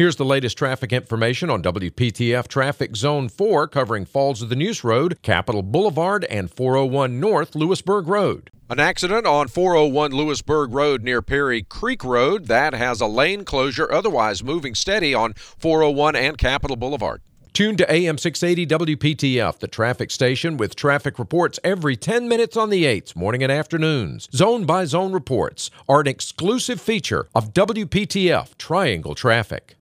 Here's the latest traffic information on WPTF Traffic Zone 4 covering Falls of the Neuse Road, Capital Boulevard, and 401 North Louisburg Road. An accident on 401 Louisburg Road near Perry Creek Road that has a lane closure, otherwise moving steady on 401 and Capital Boulevard. Tune to AM 680 WPTF, the traffic station with traffic reports every 10 minutes on the 8s, morning and afternoons. Zone by zone reports are an exclusive feature of WPTF Triangle Traffic.